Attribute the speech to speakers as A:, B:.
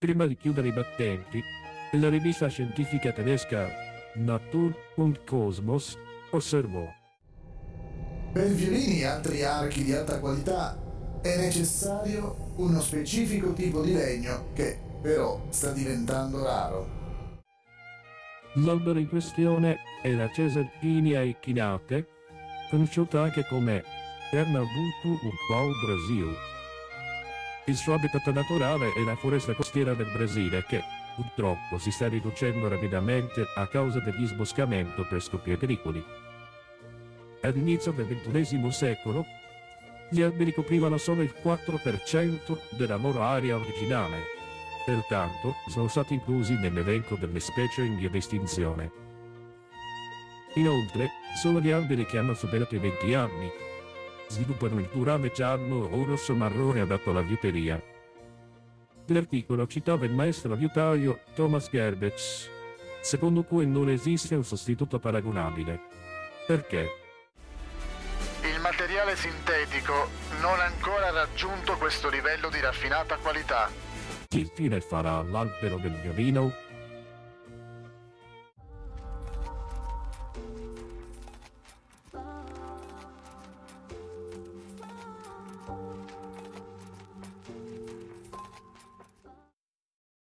A: Prima di chiudere i battenti, la rivista scientifica tedesca Natur und Kosmos osservò
B: Per violini e altri archi di alta qualità è necessario uno specifico tipo di legno che però sta diventando raro.
A: L'albero in questione era Cesalpinia echinate, conosciuta anche come Pernambuco un pau Brasil. Il suo habitat naturale è la foresta costiera del Brasile che, purtroppo, si sta riducendo rapidamente a causa dell'isboscamento per scopi agricoli. All'inizio del XXI secolo, gli alberi coprivano solo il 4% della loro area originale Pertanto, sono stati inclusi nell'elenco delle specie in via di estinzione. Inoltre, solo gli alberi che hanno superato i 20 anni sviluppano il durame giallo o rosso marrone adatto alla viuteria. L'articolo citava il maestro viutaio Thomas Gerbets, secondo cui non esiste un sostituto paragonabile. Perché?
C: Il materiale sintetico non ha ancora raggiunto questo livello di raffinata qualità.
A: Chi fine farà l'albero del violino?